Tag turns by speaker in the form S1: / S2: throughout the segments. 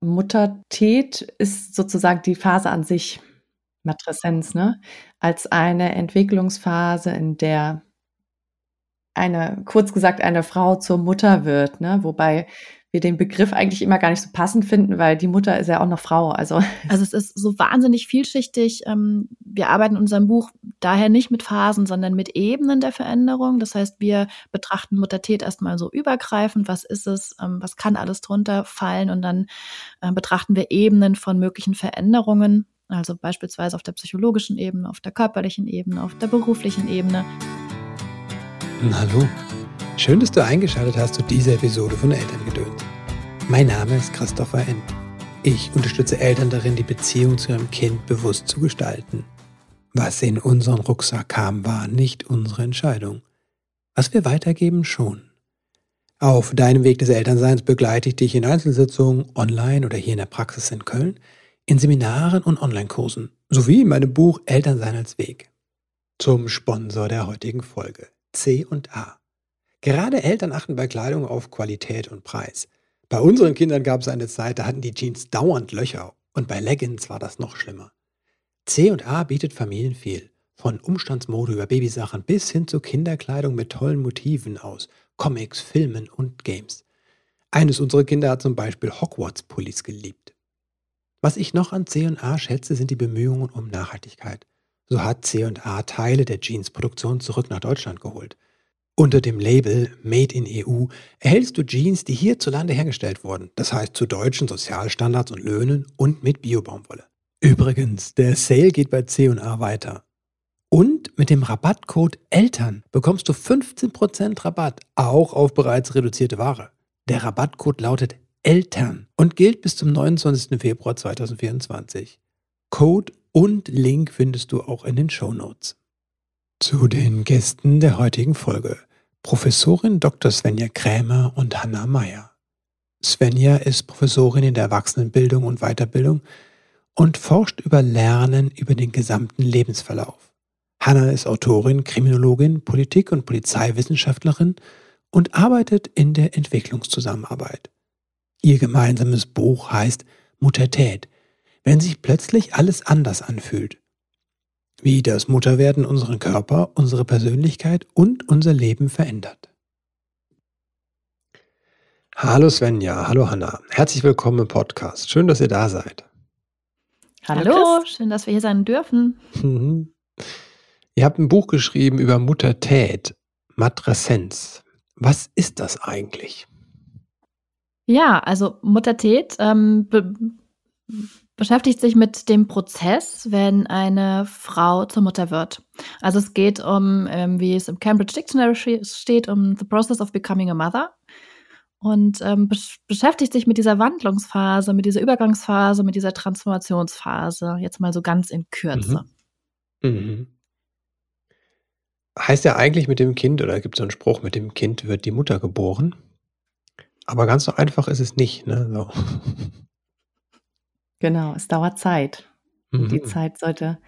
S1: Muttertät ist sozusagen die Phase an sich, Matreszenz, ne, als eine Entwicklungsphase, in der eine kurz gesagt, eine Frau zur Mutter wird, ne? Wobei wir den Begriff eigentlich immer gar nicht so passend finden, weil die Mutter ist ja auch noch Frau. Also,
S2: also es ist so wahnsinnig vielschichtig. Ähm, wir arbeiten in unserem Buch daher nicht mit Phasen, sondern mit Ebenen der Veränderung. Das heißt, wir betrachten Muttertät erstmal so übergreifend. Was ist es? Ähm, was kann alles drunter fallen? Und dann äh, betrachten wir Ebenen von möglichen Veränderungen. Also beispielsweise auf der psychologischen Ebene, auf der körperlichen Ebene, auf der beruflichen Ebene.
S3: Hallo, schön, dass du eingeschaltet hast zu dieser Episode von Elterngedöns. Mein Name ist Christopher N. Ich unterstütze Eltern darin, die Beziehung zu ihrem Kind bewusst zu gestalten. Was in unseren Rucksack kam, war nicht unsere Entscheidung. Was wir weitergeben, schon. Auf deinem Weg des Elternseins begleite ich dich in Einzelsitzungen, online oder hier in der Praxis in Köln, in Seminaren und Online-Kursen, sowie in meinem Buch Elternsein als Weg. Zum Sponsor der heutigen Folge. C und A. Gerade Eltern achten bei Kleidung auf Qualität und Preis. Bei unseren Kindern gab es eine Zeit, da hatten die Jeans dauernd Löcher und bei Leggings war das noch schlimmer. C und A bietet Familien viel. Von Umstandsmode über Babysachen bis hin zu Kinderkleidung mit tollen Motiven aus Comics, Filmen und Games. Eines unserer Kinder hat zum Beispiel Hogwarts-Pullis geliebt. Was ich noch an C&A schätze, sind die Bemühungen um Nachhaltigkeit. So hat C&A Teile der Jeans-Produktion zurück nach Deutschland geholt. Unter dem Label Made in EU erhältst du Jeans, die hierzulande hergestellt wurden, das heißt zu deutschen Sozialstandards und Löhnen und mit Biobaumwolle. Übrigens, der Sale geht bei C&A weiter. Und mit dem Rabattcode ELTERN bekommst du 15% Rabatt, auch auf bereits reduzierte Ware. Der Rabattcode lautet ELTERN und gilt bis zum 29. Februar 2024. Code und Link findest du auch in den Show Notes. Zu den Gästen der heutigen Folge. Professorin Dr. Svenja Krämer und Hanna Meyer. Svenja ist Professorin in der Erwachsenenbildung und Weiterbildung und forscht über Lernen über den gesamten Lebensverlauf. Hanna ist Autorin, Kriminologin, Politik- und Polizeiwissenschaftlerin und arbeitet in der Entwicklungszusammenarbeit. Ihr gemeinsames Buch heißt Muttertät, wenn sich plötzlich alles anders anfühlt. Wie das Mutterwerden unseren Körper, unsere Persönlichkeit und unser Leben verändert. Hallo Svenja, hallo Hanna. Herzlich willkommen im Podcast. Schön, dass ihr da seid.
S2: Hallo, hallo schön, dass wir hier sein dürfen.
S3: Mhm. Ihr habt ein Buch geschrieben über Muttertät, Matreszenz. Was ist das eigentlich?
S2: Ja, also Muttertät ähm, beschäftigt sich mit dem Prozess, wenn eine Frau zur Mutter wird. Also es geht um, ähm, wie es im Cambridge Dictionary steht, um the process of becoming a mother. Und ähm, besch beschäftigt sich mit dieser Wandlungsphase, mit dieser Übergangsphase, mit dieser Transformationsphase, jetzt mal so ganz in Kürze. Mhm. Mhm.
S3: Heißt ja eigentlich mit dem Kind, oder gibt es so einen Spruch, mit dem Kind wird die Mutter geboren. Aber ganz so einfach ist es nicht. Ne? So.
S1: Genau, es dauert Zeit. Mhm. Die Zeit sollte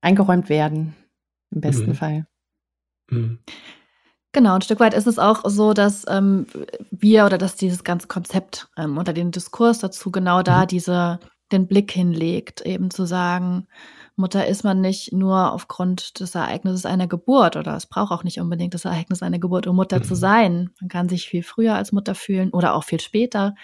S1: eingeräumt werden, im besten mhm. Fall.
S2: Mhm. Genau, ein Stück weit ist es auch so, dass ähm, wir oder dass dieses ganze Konzept ähm, unter den Diskurs dazu genau da mhm. diese, den Blick hinlegt, eben zu sagen, Mutter ist man nicht nur aufgrund des Ereignisses einer Geburt oder es braucht auch nicht unbedingt das Ereignis einer Geburt, um Mutter zu mhm. sein. Man kann sich viel früher als Mutter fühlen oder auch viel später.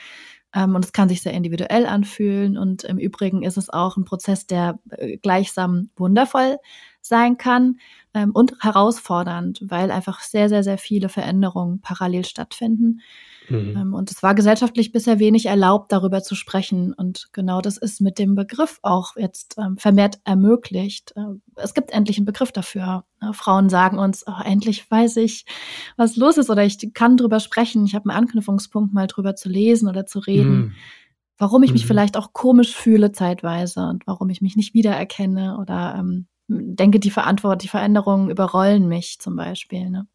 S2: Ähm, und es kann sich sehr individuell anfühlen. Und im Übrigen ist es auch ein Prozess, der äh, gleichsam wundervoll sein kann ähm, und herausfordernd, weil einfach sehr, sehr, sehr viele Veränderungen parallel stattfinden. Mhm. Ähm, und es war gesellschaftlich bisher wenig erlaubt, darüber zu sprechen. Und genau das ist mit dem Begriff auch jetzt ähm, vermehrt ermöglicht. Äh, es gibt endlich einen Begriff dafür. Frauen sagen uns, oh, endlich weiß ich, was los ist oder ich kann drüber sprechen. Ich habe einen Anknüpfungspunkt, mal drüber zu lesen oder zu reden. Mhm. Warum ich mich mhm. vielleicht auch komisch fühle zeitweise und warum ich mich nicht wiedererkenne oder ähm, denke, die Verantwortung, die Veränderungen überrollen mich zum Beispiel. Ne?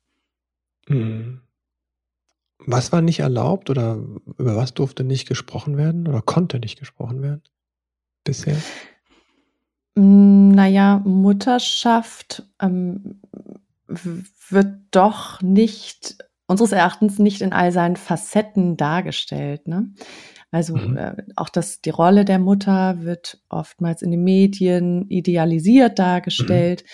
S3: Mhm. Was war nicht erlaubt oder über was durfte nicht gesprochen werden oder konnte nicht gesprochen werden bisher?
S1: Naja, Mutterschaft ähm, wird doch nicht, unseres Erachtens nicht in all seinen Facetten dargestellt. Ne? Also mhm. äh, auch das, die Rolle der Mutter wird oftmals in den Medien idealisiert dargestellt mhm.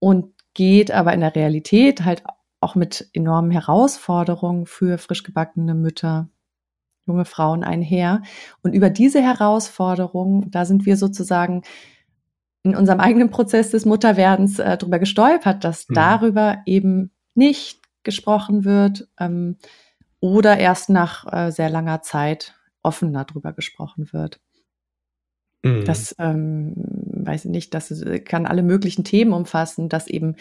S1: und geht aber in der Realität halt auch mit enormen Herausforderungen für frisch gebackene Mütter, junge Frauen einher. Und über diese Herausforderungen, da sind wir sozusagen in unserem eigenen Prozess des Mutterwerdens äh, drüber gestolpert, dass mhm. darüber eben nicht gesprochen wird ähm, oder erst nach äh, sehr langer Zeit offener drüber gesprochen wird. Mhm. Das ähm, weiß ich nicht, das kann alle möglichen Themen umfassen, dass eben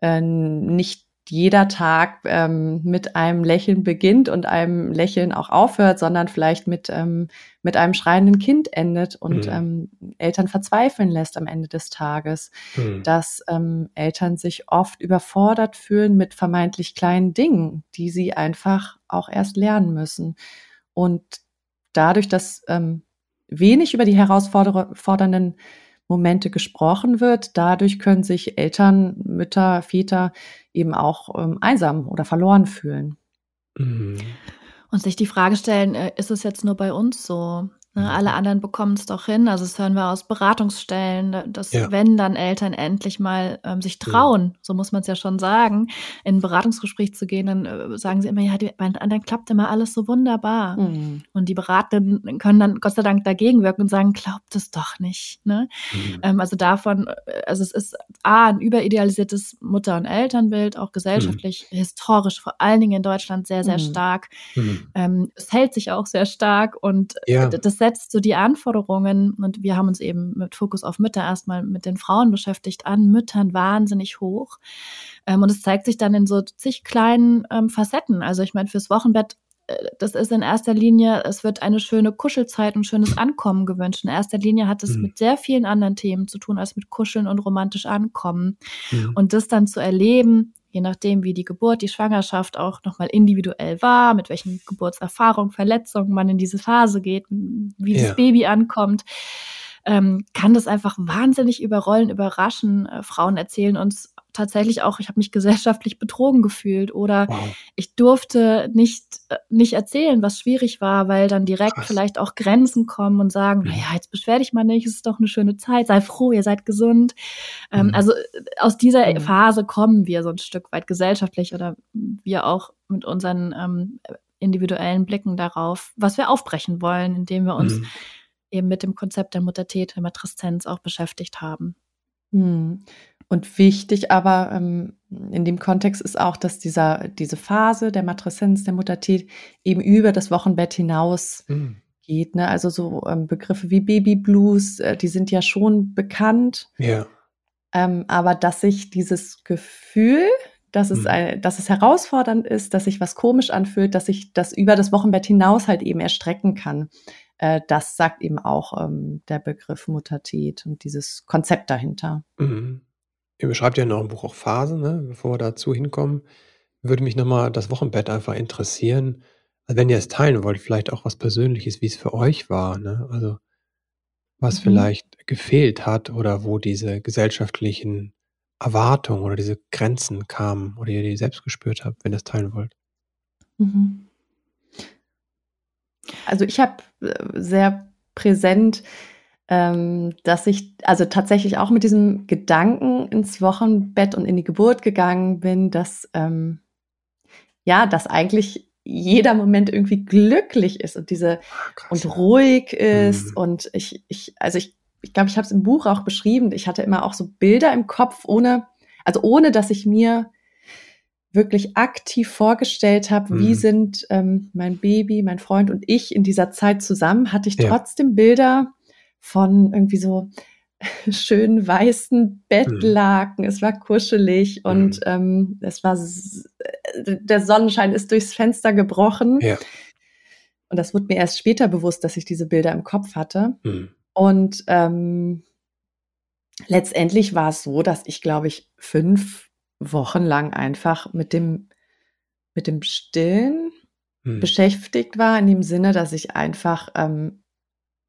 S1: äh, nicht jeder Tag ähm, mit einem Lächeln beginnt und einem Lächeln auch aufhört, sondern vielleicht mit, ähm, mit einem schreienden Kind endet und mhm. ähm, Eltern verzweifeln lässt am Ende des Tages. Mhm. Dass ähm, Eltern sich oft überfordert fühlen mit vermeintlich kleinen Dingen, die sie einfach auch erst lernen müssen. Und dadurch, dass ähm, wenig über die herausfordernden Momente gesprochen wird. Dadurch können sich Eltern, Mütter, Väter eben auch ähm, einsam oder verloren fühlen.
S2: Mhm. Und sich die Frage stellen, äh, ist es jetzt nur bei uns so? Ne, alle anderen bekommen es doch hin. Also das hören wir aus Beratungsstellen, dass ja. wenn dann Eltern endlich mal ähm, sich trauen, ja. so muss man es ja schon sagen, in ein Beratungsgespräch zu gehen, dann äh, sagen sie immer, ja, die, bei anderen klappt immer alles so wunderbar. Mhm. Und die Beratenden können dann Gott sei Dank dagegen wirken und sagen, glaubt es doch nicht. Ne? Mhm. Ähm, also davon, äh, also es ist A, ein überidealisiertes Mutter- und Elternbild, auch gesellschaftlich, mhm. historisch, vor allen Dingen in Deutschland sehr, sehr mhm. stark. Mhm. Ähm, es hält sich auch sehr stark und ja. das setzt so die Anforderungen, und wir haben uns eben mit Fokus auf Mütter erstmal mit den Frauen beschäftigt, an Müttern wahnsinnig hoch. Ähm, und es zeigt sich dann in so zig kleinen ähm, Facetten. Also ich meine, fürs Wochenbett äh, das ist in erster Linie, es wird eine schöne Kuschelzeit und schönes Ankommen gewünscht. In erster Linie hat es mhm. mit sehr vielen anderen Themen zu tun als mit Kuscheln und romantisch Ankommen. Mhm. Und das dann zu erleben, je nachdem, wie die Geburt, die Schwangerschaft auch nochmal individuell war, mit welchen Geburtserfahrungen, Verletzungen man in diese Phase geht, wie ja. das Baby ankommt, ähm, kann das einfach wahnsinnig überrollen, überraschen. Äh, Frauen erzählen uns tatsächlich auch, ich habe mich gesellschaftlich betrogen gefühlt oder wow. ich durfte nicht, äh, nicht erzählen, was schwierig war, weil dann direkt Krass. vielleicht auch Grenzen kommen und sagen, mhm. naja, jetzt beschwer dich mal nicht, es ist doch eine schöne Zeit, sei froh, ihr seid gesund. Ähm, mhm. also äh, aus dieser mhm. Phase kommen wir so ein Stück weit gesellschaftlich oder wir auch mit unseren ähm, individuellen Blicken darauf, was wir aufbrechen wollen, indem wir uns mhm. eben mit dem Konzept der Muttertät, der Matreszenz auch beschäftigt haben.
S1: Mhm. Und wichtig aber ähm, in dem Kontext ist auch, dass dieser, diese Phase der Matreszenz, der Muttertät eben über das Wochenbett hinaus mhm. geht. Ne? Also so ähm, Begriffe wie Babyblues, äh, die sind ja schon bekannt.
S3: Ja.
S1: Ähm, aber dass sich dieses Gefühl, dass es, mhm. ein, dass es herausfordernd ist, dass sich was komisch anfühlt, dass sich das über das Wochenbett hinaus halt eben erstrecken kann. Äh, das sagt eben auch ähm, der Begriff Muttertät und dieses Konzept dahinter.
S3: Mhm. Ihr beschreibt ja noch im Buch auch Phasen, ne? bevor wir dazu hinkommen, würde mich nochmal das Wochenbett einfach interessieren. Also wenn ihr es teilen wollt, vielleicht auch was Persönliches, wie es für euch war. Ne? Also was mhm. vielleicht gefehlt hat oder wo diese gesellschaftlichen Erwartungen oder diese Grenzen kamen oder ihr die selbst gespürt habt, wenn ihr es teilen wollt. Mhm.
S1: Also ich habe äh, sehr präsent ähm, dass ich also tatsächlich auch mit diesem Gedanken ins Wochenbett und in die Geburt gegangen bin, dass ähm, ja, dass eigentlich jeder Moment irgendwie glücklich ist und diese Krass. und ruhig ist mhm. und ich ich also ich ich glaube, ich habe es im Buch auch beschrieben. Ich hatte immer auch so Bilder im Kopf, ohne also ohne dass ich mir wirklich aktiv vorgestellt habe, mhm. wie sind ähm, mein Baby, mein Freund und ich in dieser Zeit zusammen, hatte ich ja. trotzdem Bilder von irgendwie so schönen weißen Bettlaken. Mhm. Es war kuschelig und mhm. ähm, es war der Sonnenschein ist durchs Fenster gebrochen.
S3: Ja.
S1: Und das wurde mir erst später bewusst, dass ich diese Bilder im Kopf hatte. Mhm. Und ähm, letztendlich war es so, dass ich, glaube ich, fünf Wochen lang einfach mit dem mit dem Stillen hm. beschäftigt war, in dem Sinne, dass ich einfach ähm,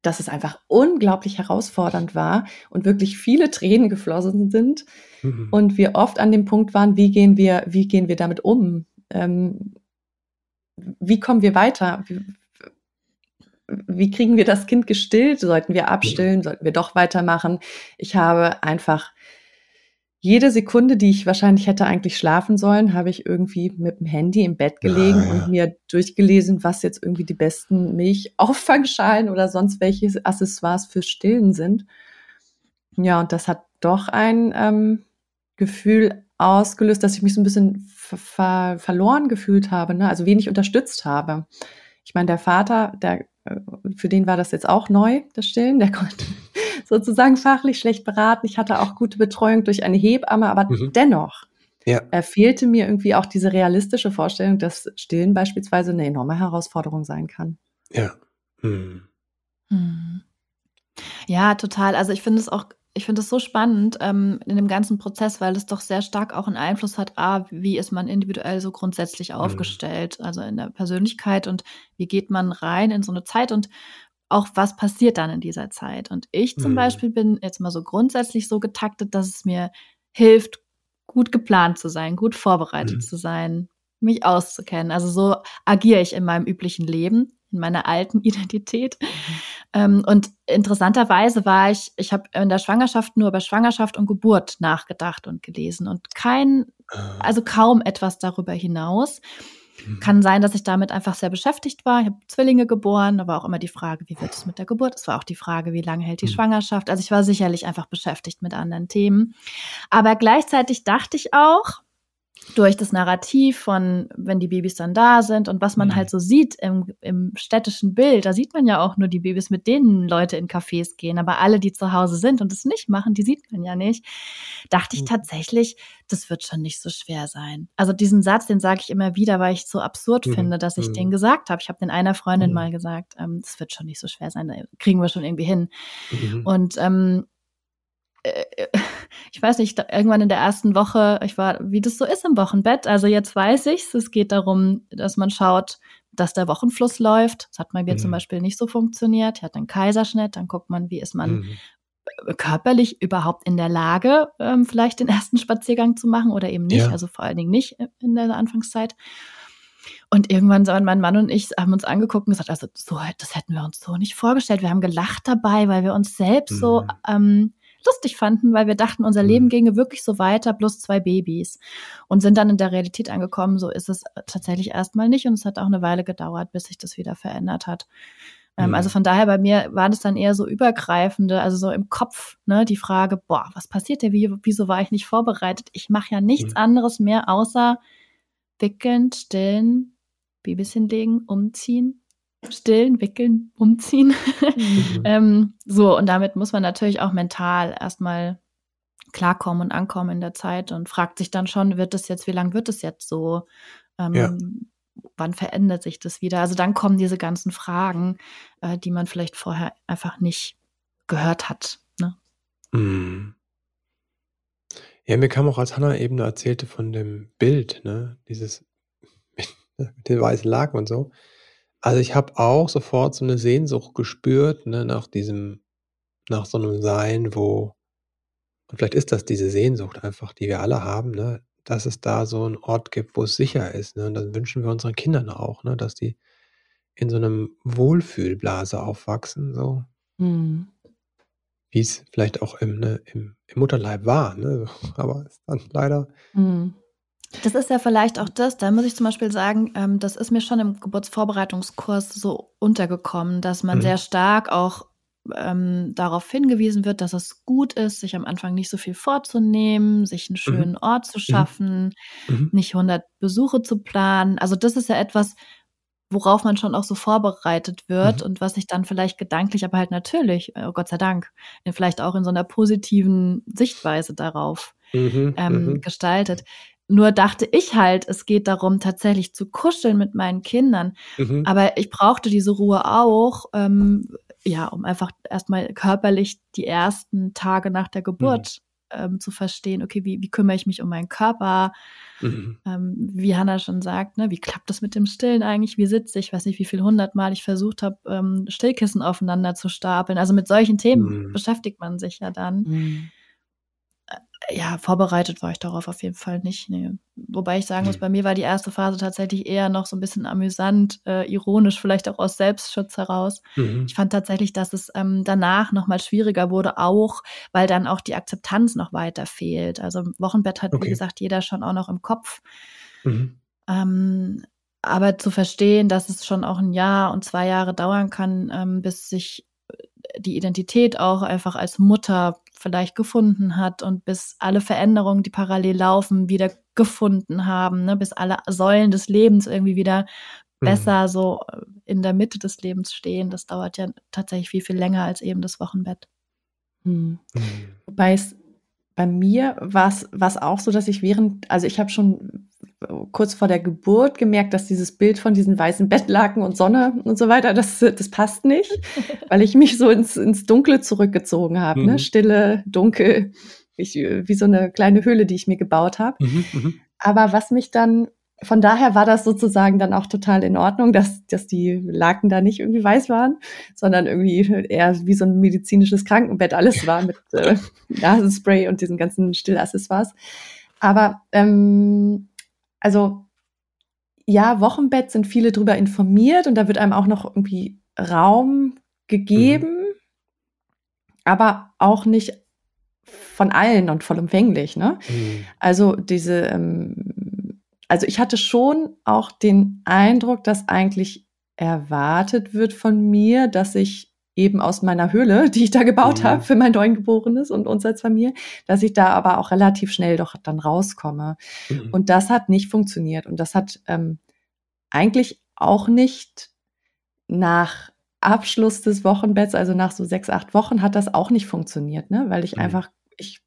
S1: dass es einfach unglaublich herausfordernd war und wirklich viele Tränen geflossen sind mhm. und wir oft an dem Punkt waren, wie gehen wir, wie gehen wir damit um? Ähm, wie kommen wir weiter? Wie, wie kriegen wir das Kind gestillt? Sollten wir abstillen? Sollten wir doch weitermachen? Ich habe einfach jede Sekunde, die ich wahrscheinlich hätte eigentlich schlafen sollen, habe ich irgendwie mit dem Handy im Bett gelegen ja, ja. und mir durchgelesen, was jetzt irgendwie die besten Milchauffangschalen oder sonst welche Accessoires für Stillen sind. Ja, und das hat doch ein ähm, Gefühl ausgelöst, dass ich mich so ein bisschen ver verloren gefühlt habe, ne? also wenig unterstützt habe. Ich meine, der Vater, der, äh, für den war das jetzt auch neu, das Stillen, der konnte sozusagen fachlich schlecht beraten. Ich hatte auch gute Betreuung durch eine Hebamme, aber mhm. dennoch ja. äh, fehlte mir irgendwie auch diese realistische Vorstellung, dass Stillen beispielsweise eine enorme Herausforderung sein kann.
S3: Ja. Hm.
S2: Hm. Ja, total. Also ich finde es auch ich finde es so spannend ähm, in dem ganzen Prozess, weil es doch sehr stark auch einen Einfluss hat, a, wie ist man individuell so grundsätzlich mhm. aufgestellt, also in der Persönlichkeit und wie geht man rein in so eine Zeit und auch was passiert dann in dieser Zeit. Und ich zum mhm. Beispiel bin jetzt mal so grundsätzlich so getaktet, dass es mir hilft, gut geplant zu sein, gut vorbereitet mhm. zu sein, mich auszukennen. Also so agiere ich in meinem üblichen Leben, in meiner alten Identität. Mhm. Ähm, und interessanterweise war ich, ich habe in der Schwangerschaft nur über Schwangerschaft und Geburt nachgedacht und gelesen und kein, ah. also kaum etwas darüber hinaus. Mhm. Kann sein, dass ich damit einfach sehr beschäftigt war. Ich habe Zwillinge geboren, da war auch immer die Frage, wie wird es mit der Geburt? Es war auch die Frage, wie lange hält die mhm. Schwangerschaft? Also ich war sicherlich einfach beschäftigt mit anderen Themen. Aber gleichzeitig dachte ich auch, durch das Narrativ von, wenn die Babys dann da sind und was man mhm. halt so sieht im, im städtischen Bild, da sieht man ja auch nur die Babys, mit denen Leute in Cafés gehen, aber alle, die zu Hause sind und es nicht machen, die sieht man ja nicht, dachte ich mhm. tatsächlich, das wird schon nicht so schwer sein. Also diesen Satz, den sage ich immer wieder, weil ich so absurd mhm. finde, dass ich den mhm. gesagt habe. Ich habe den einer Freundin mhm. mal gesagt, ähm, das wird schon nicht so schwer sein, da kriegen wir schon irgendwie hin. Mhm. Und ähm, äh, ich weiß nicht, irgendwann in der ersten Woche, ich war, wie das so ist im Wochenbett. Also jetzt weiß ich's. Es geht darum, dass man schaut, dass der Wochenfluss läuft. Das hat bei mir mhm. zum Beispiel nicht so funktioniert. Ich hatte einen Kaiserschnitt. Dann guckt man, wie ist man mhm. körperlich überhaupt in der Lage, ähm, vielleicht den ersten Spaziergang zu machen oder eben nicht. Ja. Also vor allen Dingen nicht in der Anfangszeit. Und irgendwann sind mein Mann und ich haben uns angeguckt und gesagt, also so, das hätten wir uns so nicht vorgestellt. Wir haben gelacht dabei, weil wir uns selbst mhm. so ähm, lustig fanden, weil wir dachten, unser Leben mhm. ginge wirklich so weiter, plus zwei Babys. Und sind dann in der Realität angekommen, so ist es tatsächlich erstmal nicht. Und es hat auch eine Weile gedauert, bis sich das wieder verändert hat. Ähm, mhm. Also von daher bei mir war das dann eher so übergreifende, also so im Kopf, ne, die Frage, boah, was passiert hier? Wie, wieso war ich nicht vorbereitet? Ich mache ja nichts mhm. anderes mehr, außer wickeln, stillen, Babys hinlegen, umziehen, stillen, wickeln, umziehen. Mhm. ähm, so, und damit muss man natürlich auch mental erstmal klarkommen und ankommen in der Zeit und fragt sich dann schon, wird das jetzt, wie lange wird es jetzt so? Ähm, ja. Wann verändert sich das wieder? Also dann kommen diese ganzen Fragen, äh, die man vielleicht vorher einfach nicht gehört hat. Ne?
S3: Mhm. Ja, mir kam auch, als Hannah eben erzählte von dem Bild, ne, dieses mit den weißen Laken und so, also, ich habe auch sofort so eine Sehnsucht gespürt, ne, nach diesem nach so einem Sein, wo und vielleicht ist das diese Sehnsucht einfach, die wir alle haben, ne, dass es da so einen Ort gibt, wo es sicher ist, ne? Und das wünschen wir unseren Kindern auch, ne, dass die in so einem Wohlfühlblase aufwachsen, so. Mhm. Wie es vielleicht auch im ne, im im Mutterleib war, ne? Aber ist dann leider
S2: Mhm. Das ist ja vielleicht auch das, da muss ich zum Beispiel sagen, ähm, das ist mir schon im Geburtsvorbereitungskurs so untergekommen, dass man mhm. sehr stark auch ähm, darauf hingewiesen wird, dass es gut ist, sich am Anfang nicht so viel vorzunehmen, sich einen mhm. schönen mhm. Ort zu schaffen, mhm. nicht 100 Besuche zu planen. Also das ist ja etwas, worauf man schon auch so vorbereitet wird mhm. und was sich dann vielleicht gedanklich, aber halt natürlich, oh Gott sei Dank, vielleicht auch in so einer positiven Sichtweise darauf mhm. ähm, gestaltet. Nur dachte ich halt, es geht darum, tatsächlich zu kuscheln mit meinen Kindern. Mhm. Aber ich brauchte diese Ruhe auch, ähm, ja, um einfach erstmal körperlich die ersten Tage nach der Geburt mhm. ähm, zu verstehen, okay, wie, wie kümmere ich mich um meinen Körper? Mhm. Ähm, wie Hannah schon sagt, ne, wie klappt das mit dem Stillen eigentlich? Wie sitze ich? Ich weiß nicht, wie viel hundertmal ich versucht habe, ähm, Stillkissen aufeinander zu stapeln. Also mit solchen Themen mhm. beschäftigt man sich ja dann. Ja, vorbereitet war ich darauf auf jeden Fall nicht. Nee. Wobei ich sagen muss, hm. bei mir war die erste Phase tatsächlich eher noch so ein bisschen amüsant, äh, ironisch, vielleicht auch aus Selbstschutz heraus. Mhm. Ich fand tatsächlich, dass es ähm, danach nochmal schwieriger wurde, auch weil dann auch die Akzeptanz noch weiter fehlt. Also im Wochenbett hat, okay. wie gesagt, jeder schon auch noch im Kopf. Mhm. Ähm, aber zu verstehen, dass es schon auch ein Jahr und zwei Jahre dauern kann, ähm, bis sich die Identität auch einfach als Mutter vielleicht gefunden hat und bis alle Veränderungen, die parallel laufen, wieder gefunden haben, ne? bis alle Säulen des Lebens irgendwie wieder mhm. besser so äh, in der Mitte des Lebens stehen. Das dauert ja tatsächlich viel, viel länger als eben das Wochenbett.
S1: Mhm. Mhm. Wobei es bei mir war es auch so, dass ich während, also ich habe schon kurz vor der Geburt gemerkt, dass dieses Bild von diesen weißen Bettlaken und Sonne und so weiter, das, das passt nicht, weil ich mich so ins, ins Dunkle zurückgezogen habe, ne? mhm. ne? Stille, dunkel, ich, wie so eine kleine Höhle, die ich mir gebaut habe. Mhm, mh. Aber was mich dann, von daher war das sozusagen dann auch total in Ordnung, dass, dass die Laken da nicht irgendwie weiß waren, sondern irgendwie eher wie so ein medizinisches Krankenbett alles war mit äh, Nasenspray und diesen ganzen Stillaccessoires. Aber ähm, also ja, Wochenbett sind viele drüber informiert und da wird einem auch noch irgendwie Raum gegeben, mhm. aber auch nicht von allen und vollumfänglich. Ne? Mhm. Also diese, ähm, also ich hatte schon auch den Eindruck, dass eigentlich erwartet wird von mir, dass ich eben aus meiner Höhle, die ich da gebaut mhm. habe für mein Neugeborenes und uns als Familie, dass ich da aber auch relativ schnell doch dann rauskomme. Mhm. Und das hat nicht funktioniert. Und das hat ähm, eigentlich auch nicht nach Abschluss des Wochenbetts, also nach so sechs, acht Wochen, hat das auch nicht funktioniert, ne? weil ich mhm. einfach, ich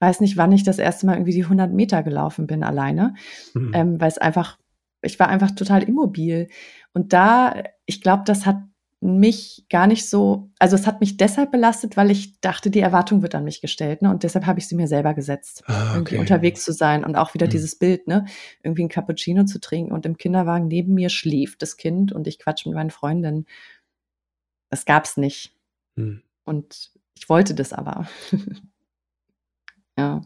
S1: weiß nicht, wann ich das erste Mal irgendwie die 100 Meter gelaufen bin alleine, mhm. ähm, weil es einfach, ich war einfach total immobil. Und da, ich glaube, das hat mich gar nicht so, also es hat mich deshalb belastet, weil ich dachte, die Erwartung wird an mich gestellt, ne? Und deshalb habe ich sie mir selber gesetzt, ah, okay. irgendwie unterwegs zu sein und auch wieder mhm. dieses Bild, ne? Irgendwie ein Cappuccino zu trinken und im Kinderwagen neben mir schläft das Kind und ich quatsch mit meinen Freundinnen. Das gab's nicht. Mhm. Und ich wollte das aber. ja.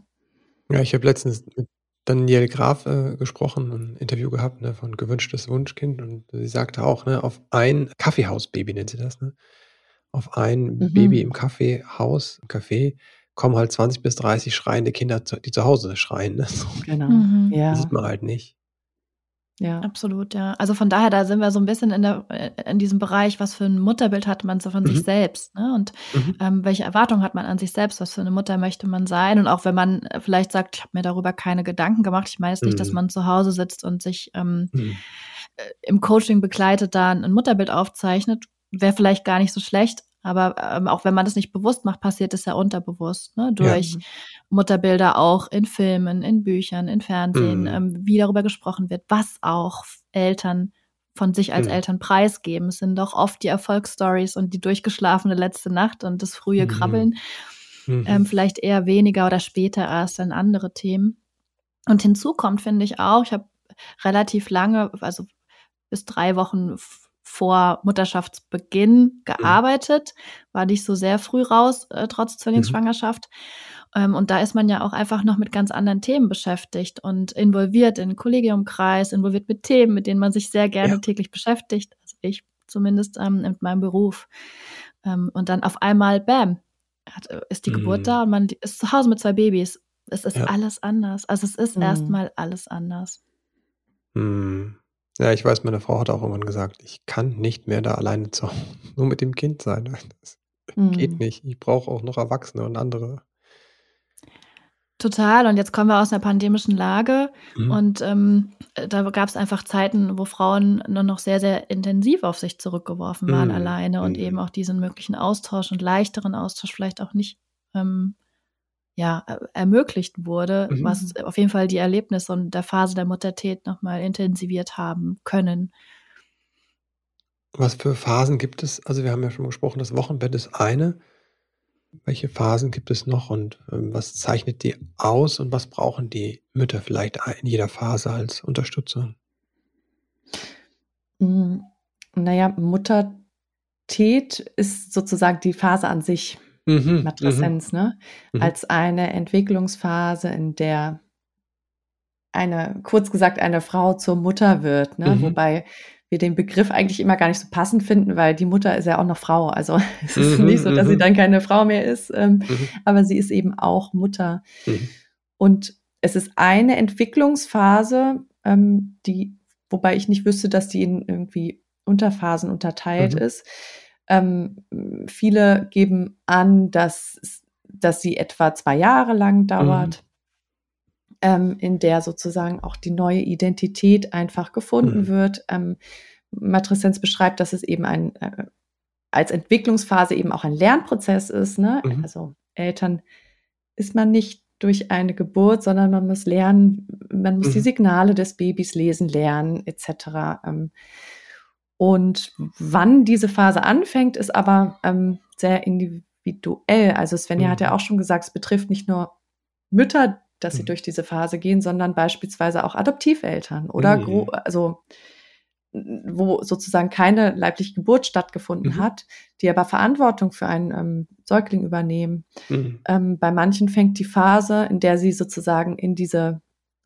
S3: Ja, ich habe letztens mit Danielle Graf äh, gesprochen, ein Interview gehabt ne, von Gewünschtes Wunschkind und sie sagte auch, ne, auf ein Kaffeehausbaby nennt sie das, ne? Auf ein mhm. Baby im Kaffeehaus, im Café, kommen halt 20 bis 30 schreiende Kinder, die zu Hause schreien. Ne? So. Genau. Mhm. Ja. Das sieht man halt nicht.
S2: Ja. Absolut, ja. Also von daher, da sind wir so ein bisschen in, der, äh, in diesem Bereich, was für ein Mutterbild hat man so von mhm. sich selbst, ne? Und mhm. ähm, welche Erwartungen hat man an sich selbst, was für eine Mutter möchte man sein? Und auch wenn man äh, vielleicht sagt, ich habe mir darüber keine Gedanken gemacht, ich meine jetzt nicht, dass mhm. man zu Hause sitzt und sich ähm, mhm. äh, im Coaching begleitet, da ein Mutterbild aufzeichnet, wäre vielleicht gar nicht so schlecht, aber ähm, auch wenn man das nicht bewusst macht, passiert es ja unterbewusst, ne? durch ja. Mutterbilder auch in Filmen, in Büchern, in Fernsehen, mhm. ähm, wie darüber gesprochen wird, was auch Eltern von sich als mhm. Eltern preisgeben. Es sind doch oft die Erfolgsstories und die durchgeschlafene letzte Nacht und das frühe mhm. Krabbeln. Mhm. Ähm, vielleicht eher weniger oder später erst dann andere Themen. Und hinzu kommt, finde ich auch, ich habe relativ lange, also bis drei Wochen vor Mutterschaftsbeginn mhm. gearbeitet, war nicht so sehr früh raus, äh, trotz Zwillingsschwangerschaft. Mhm. Ähm, und da ist man ja auch einfach noch mit ganz anderen Themen beschäftigt und involviert in Kollegiumkreis, involviert mit Themen, mit denen man sich sehr gerne ja. täglich beschäftigt. Also ich zumindest ähm, in meinem Beruf. Ähm, und dann auf einmal, bam, hat, äh, ist die mhm. Geburt da und man ist zu Hause mit zwei Babys. Es ist ja. alles anders. Also es ist mhm. erstmal alles anders.
S3: Mhm. Ja, ich weiß, meine Frau hat auch irgendwann gesagt, ich kann nicht mehr da alleine zu nur mit dem Kind sein. Das geht mhm. nicht. Ich brauche auch noch Erwachsene und andere.
S2: Total. Und jetzt kommen wir aus einer pandemischen Lage Mhm. und ähm, da gab es einfach Zeiten, wo Frauen nur noch sehr, sehr intensiv auf sich zurückgeworfen waren Mhm. alleine und eben mhm. auch diesen möglichen Austausch und leichteren Austausch vielleicht auch nicht ähm, ja, äh, ermöglicht wurde, mhm. was auf jeden Fall die Erlebnisse und der Phase der Muttertät nochmal intensiviert haben können.
S3: Was für Phasen gibt es? Also wir haben ja schon gesprochen, das Wochenbett ist eine. Welche Phasen gibt es noch und ähm, was zeichnet die aus und was brauchen die Mütter vielleicht in jeder Phase als Unterstützung?
S1: Hm, naja, Muttertät ist sozusagen die Phase an sich mhm, Matreszenz, mhm. ne? Mhm. Als eine Entwicklungsphase, in der eine, kurz gesagt, eine Frau zur Mutter wird, ne? Mhm. Wobei wir den Begriff eigentlich immer gar nicht so passend finden, weil die Mutter ist ja auch noch Frau. Also es ist mhm, nicht so, dass sie dann keine Frau mehr ist, ähm, aber sie ist eben auch Mutter. Und es ist eine Entwicklungsphase, ähm, die, wobei ich nicht wüsste, dass die in irgendwie Unterphasen unterteilt ist. Ähm, viele geben an, dass, dass sie etwa zwei Jahre lang dauert ähm, in der sozusagen auch die neue Identität einfach gefunden mhm. wird. Ähm, Matreszenz beschreibt, dass es eben ein äh, als Entwicklungsphase eben auch ein Lernprozess ist. Ne? Mhm. Also Eltern ist man nicht durch eine Geburt, sondern man muss lernen, man muss mhm. die Signale des Babys lesen lernen, etc. Ähm, und wann diese Phase anfängt, ist aber ähm, sehr individuell. Also Svenja mhm. hat ja auch schon gesagt, es betrifft nicht nur Mütter, dass sie mhm. durch diese Phase gehen, sondern beispielsweise auch Adoptiveltern oder mhm. also wo sozusagen keine leibliche Geburt stattgefunden mhm. hat, die aber Verantwortung für einen ähm, Säugling übernehmen. Mhm. Ähm, bei manchen fängt die Phase, in der sie sozusagen in diese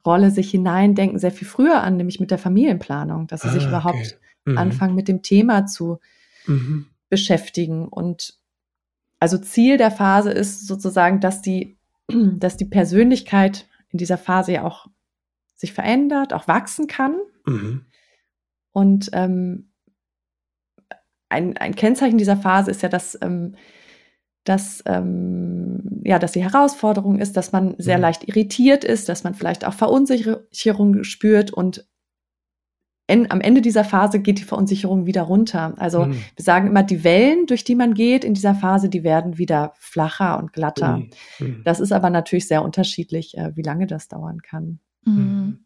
S1: Rolle sich hineindenken, sehr viel früher an, nämlich mit der Familienplanung, dass sie ah, sich überhaupt okay. Mhm. anfangen, mit dem Thema zu mhm. beschäftigen. Und also Ziel der Phase ist sozusagen, dass die dass die Persönlichkeit in dieser Phase ja auch sich verändert, auch wachsen kann. Mhm. Und ähm, ein, ein Kennzeichen dieser Phase ist ja, dass, ähm, dass, ähm, ja, dass die Herausforderung ist, dass man sehr mhm. leicht irritiert ist, dass man vielleicht auch Verunsicherung spürt und en, am Ende dieser Phase geht die Verunsicherung wieder runter. Also mhm. wir sagen immer, die Wellen, durch die man geht in dieser Phase, die werden wieder flacher und glatter. Mhm. mhm. Das ist aber natürlich sehr unterschiedlich, äh, wie lange das dauern kann. Mhm.
S2: mhm.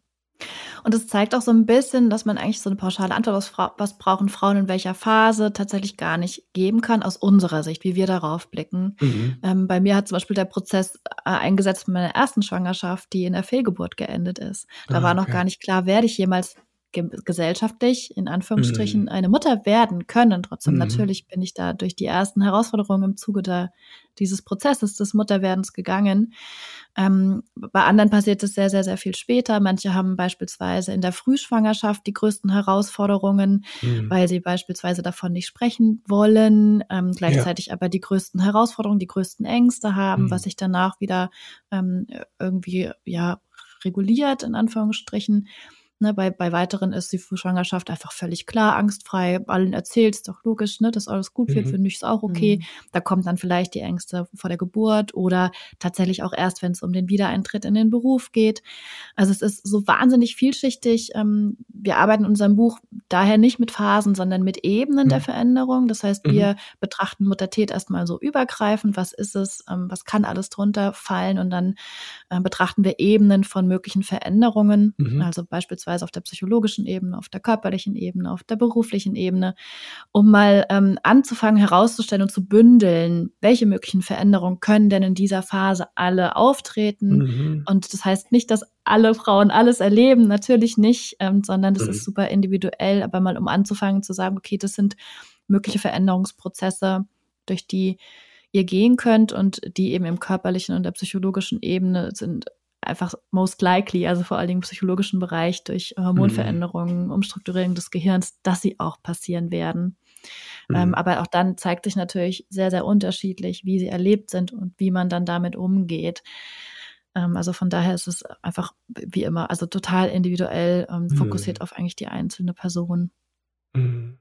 S2: Und es zeigt auch so ein bisschen, dass man eigentlich so eine pauschale Antwort, was, was, brauchen Frauen in welcher Phase, tatsächlich gar nicht geben kann, aus unserer Sicht, wie wir darauf blicken. Mhm. Ähm, bei mir hat zum Beispiel der Prozess äh, eingesetzt mit meiner ersten Schwangerschaft, die in der Fehlgeburt geendet ist. Da ah, war noch gar nicht klar, werde ich jemals gesellschaftlich in Anführungsstrichen mhm. eine Mutter werden können. Trotzdem mhm. natürlich bin ich da durch die ersten Herausforderungen im Zuge der, dieses Prozesses des Mutterwerdens gegangen. Ähm, bei anderen passiert es sehr, sehr, sehr viel später. Manche haben beispielsweise in der Frühschwangerschaft die größten Herausforderungen, mhm. weil sie beispielsweise davon nicht sprechen wollen, ähm, gleichzeitig ja. aber die größten Herausforderungen, die größten Ängste haben, was mhm. sich danach wieder ähm, irgendwie ja reguliert in Anführungsstrichen. Ne, bei, bei weiteren ist die Schwangerschaft einfach völlig klar, angstfrei, allen erzählt, ist doch logisch, ne, dass alles gut wird, mhm. finde ich es auch okay. Mhm. Da kommt dann vielleicht die Ängste vor der Geburt oder tatsächlich auch erst, wenn es um den Wiedereintritt in den Beruf geht. Also es ist so wahnsinnig vielschichtig. Ähm, wir arbeiten in unserem Buch daher nicht mit Phasen, sondern mit Ebenen mhm. der Veränderung. Das heißt, wir mhm. betrachten Muttertät erstmal so übergreifend, was ist es, ähm, was kann alles drunter fallen und dann äh, betrachten wir Ebenen von möglichen Veränderungen. Mhm. Also beispielsweise beispielsweise auf der psychologischen Ebene, auf der körperlichen Ebene, auf der beruflichen Ebene, um mal ähm, anzufangen herauszustellen und zu bündeln, welche möglichen Veränderungen können denn in dieser Phase alle auftreten. Mhm. Und das heißt nicht, dass alle Frauen alles erleben, natürlich nicht, ähm, sondern das mhm. ist super individuell, aber mal um anzufangen zu sagen, okay, das sind mögliche Veränderungsprozesse, durch die ihr gehen könnt und die eben im körperlichen und der psychologischen Ebene sind einfach most likely, also vor allen Dingen im psychologischen Bereich durch Hormonveränderungen, mhm. Umstrukturierung des Gehirns, dass sie auch passieren werden. Mhm. Ähm, aber auch dann zeigt sich natürlich sehr, sehr unterschiedlich, wie sie erlebt sind und wie man dann damit umgeht. Ähm, also von daher ist es einfach wie immer, also total individuell, ähm, mhm. fokussiert auf eigentlich die einzelne Person.
S3: Mhm.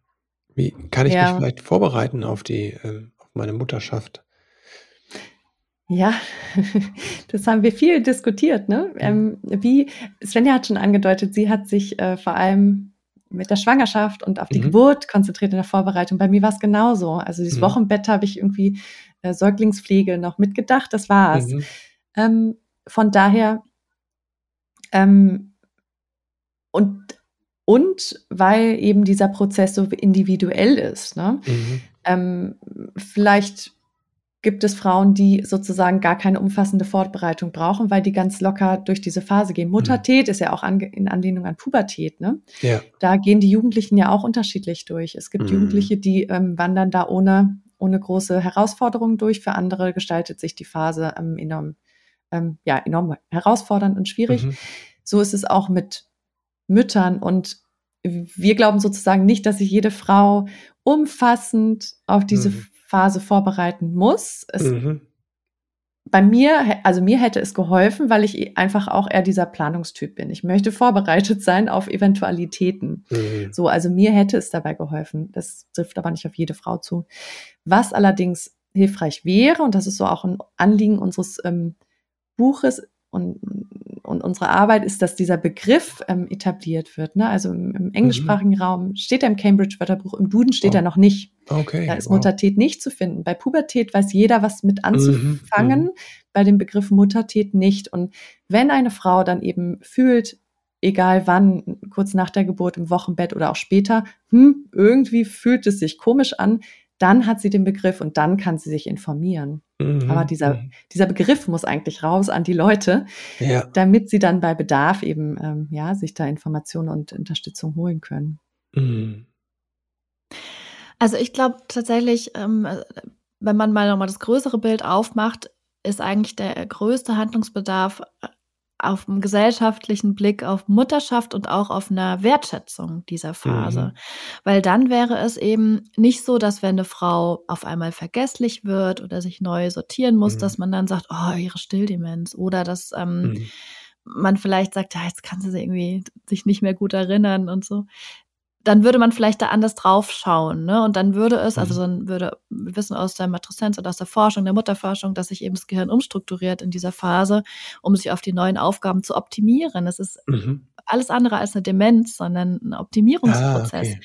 S3: Wie kann ich ja. mich vielleicht vorbereiten auf die, äh, auf meine Mutterschaft?
S1: Ja, das haben wir viel diskutiert. Ne? Ähm, wie Svenja hat schon angedeutet, sie hat sich äh, vor allem mit der Schwangerschaft und auf die mhm. Geburt konzentriert in der Vorbereitung. Bei mir war es genauso. Also dieses mhm. Wochenbett habe ich irgendwie äh, Säuglingspflege noch mitgedacht. Das war's. Mhm. Ähm, von daher ähm, und und weil eben dieser Prozess so individuell ist. Ne? Mhm. Ähm, vielleicht gibt es Frauen, die sozusagen gar keine umfassende Vorbereitung brauchen, weil die ganz locker durch diese Phase gehen. Muttertät mhm. ist ja auch an, in Anlehnung an Pubertät. Ne? Ja. Da gehen die Jugendlichen ja auch unterschiedlich durch. Es gibt mhm. Jugendliche, die ähm, wandern da ohne, ohne große Herausforderungen durch. Für andere gestaltet sich die Phase ähm, enorm, ähm, ja, enorm herausfordernd und schwierig. Mhm. So ist es auch mit Müttern und wir glauben sozusagen nicht, dass sich jede Frau umfassend auf diese mhm. Phase vorbereiten muss. Mhm. Bei mir, also mir hätte es geholfen, weil ich einfach auch eher dieser Planungstyp bin. Ich möchte vorbereitet sein auf Eventualitäten. Mhm. So, also mir hätte es dabei geholfen. Das trifft aber nicht auf jede Frau zu. Was allerdings hilfreich wäre, und das ist so auch ein Anliegen unseres ähm, Buches, und, und unsere Arbeit ist, dass dieser Begriff ähm, etabliert wird. Ne? Also im, im englischsprachigen mhm. Raum steht er im Cambridge-Wörterbuch, im Duden steht oh. er noch nicht. Okay, da ist wow. Muttertät nicht zu finden. Bei Pubertät weiß jeder, was mit anzufangen, mhm. mhm. bei dem Begriff Muttertät nicht. Und wenn eine Frau dann eben fühlt, egal wann, kurz nach der Geburt, im Wochenbett oder auch später, hm, irgendwie fühlt es sich komisch an, dann hat sie den Begriff und dann kann sie sich informieren. Mhm. Aber dieser, mhm. dieser Begriff muss eigentlich raus an die Leute, ja. damit sie dann bei Bedarf eben ähm, ja, sich da Informationen und Unterstützung holen können. Mhm.
S2: Also ich glaube tatsächlich, ähm, wenn man mal nochmal das größere Bild aufmacht, ist eigentlich der größte Handlungsbedarf auf einem gesellschaftlichen Blick auf Mutterschaft und auch auf einer Wertschätzung dieser Phase. Mhm. Weil dann wäre es eben nicht so, dass wenn eine Frau auf einmal vergesslich wird oder sich neu sortieren muss, mhm. dass man dann sagt, oh, ihre Stilldemenz oder dass ähm, mhm. man vielleicht sagt, ja, jetzt kann sie sich irgendwie sich nicht mehr gut erinnern und so dann würde man vielleicht da anders drauf schauen, ne? Und dann würde es, also mhm. dann würde, wir wissen aus der Matrizenz und aus der Forschung, der Mutterforschung, dass sich eben das Gehirn umstrukturiert in dieser Phase, um sich auf die neuen Aufgaben zu optimieren. Es ist mhm. alles andere als eine Demenz, sondern ein Optimierungsprozess. Ah, okay.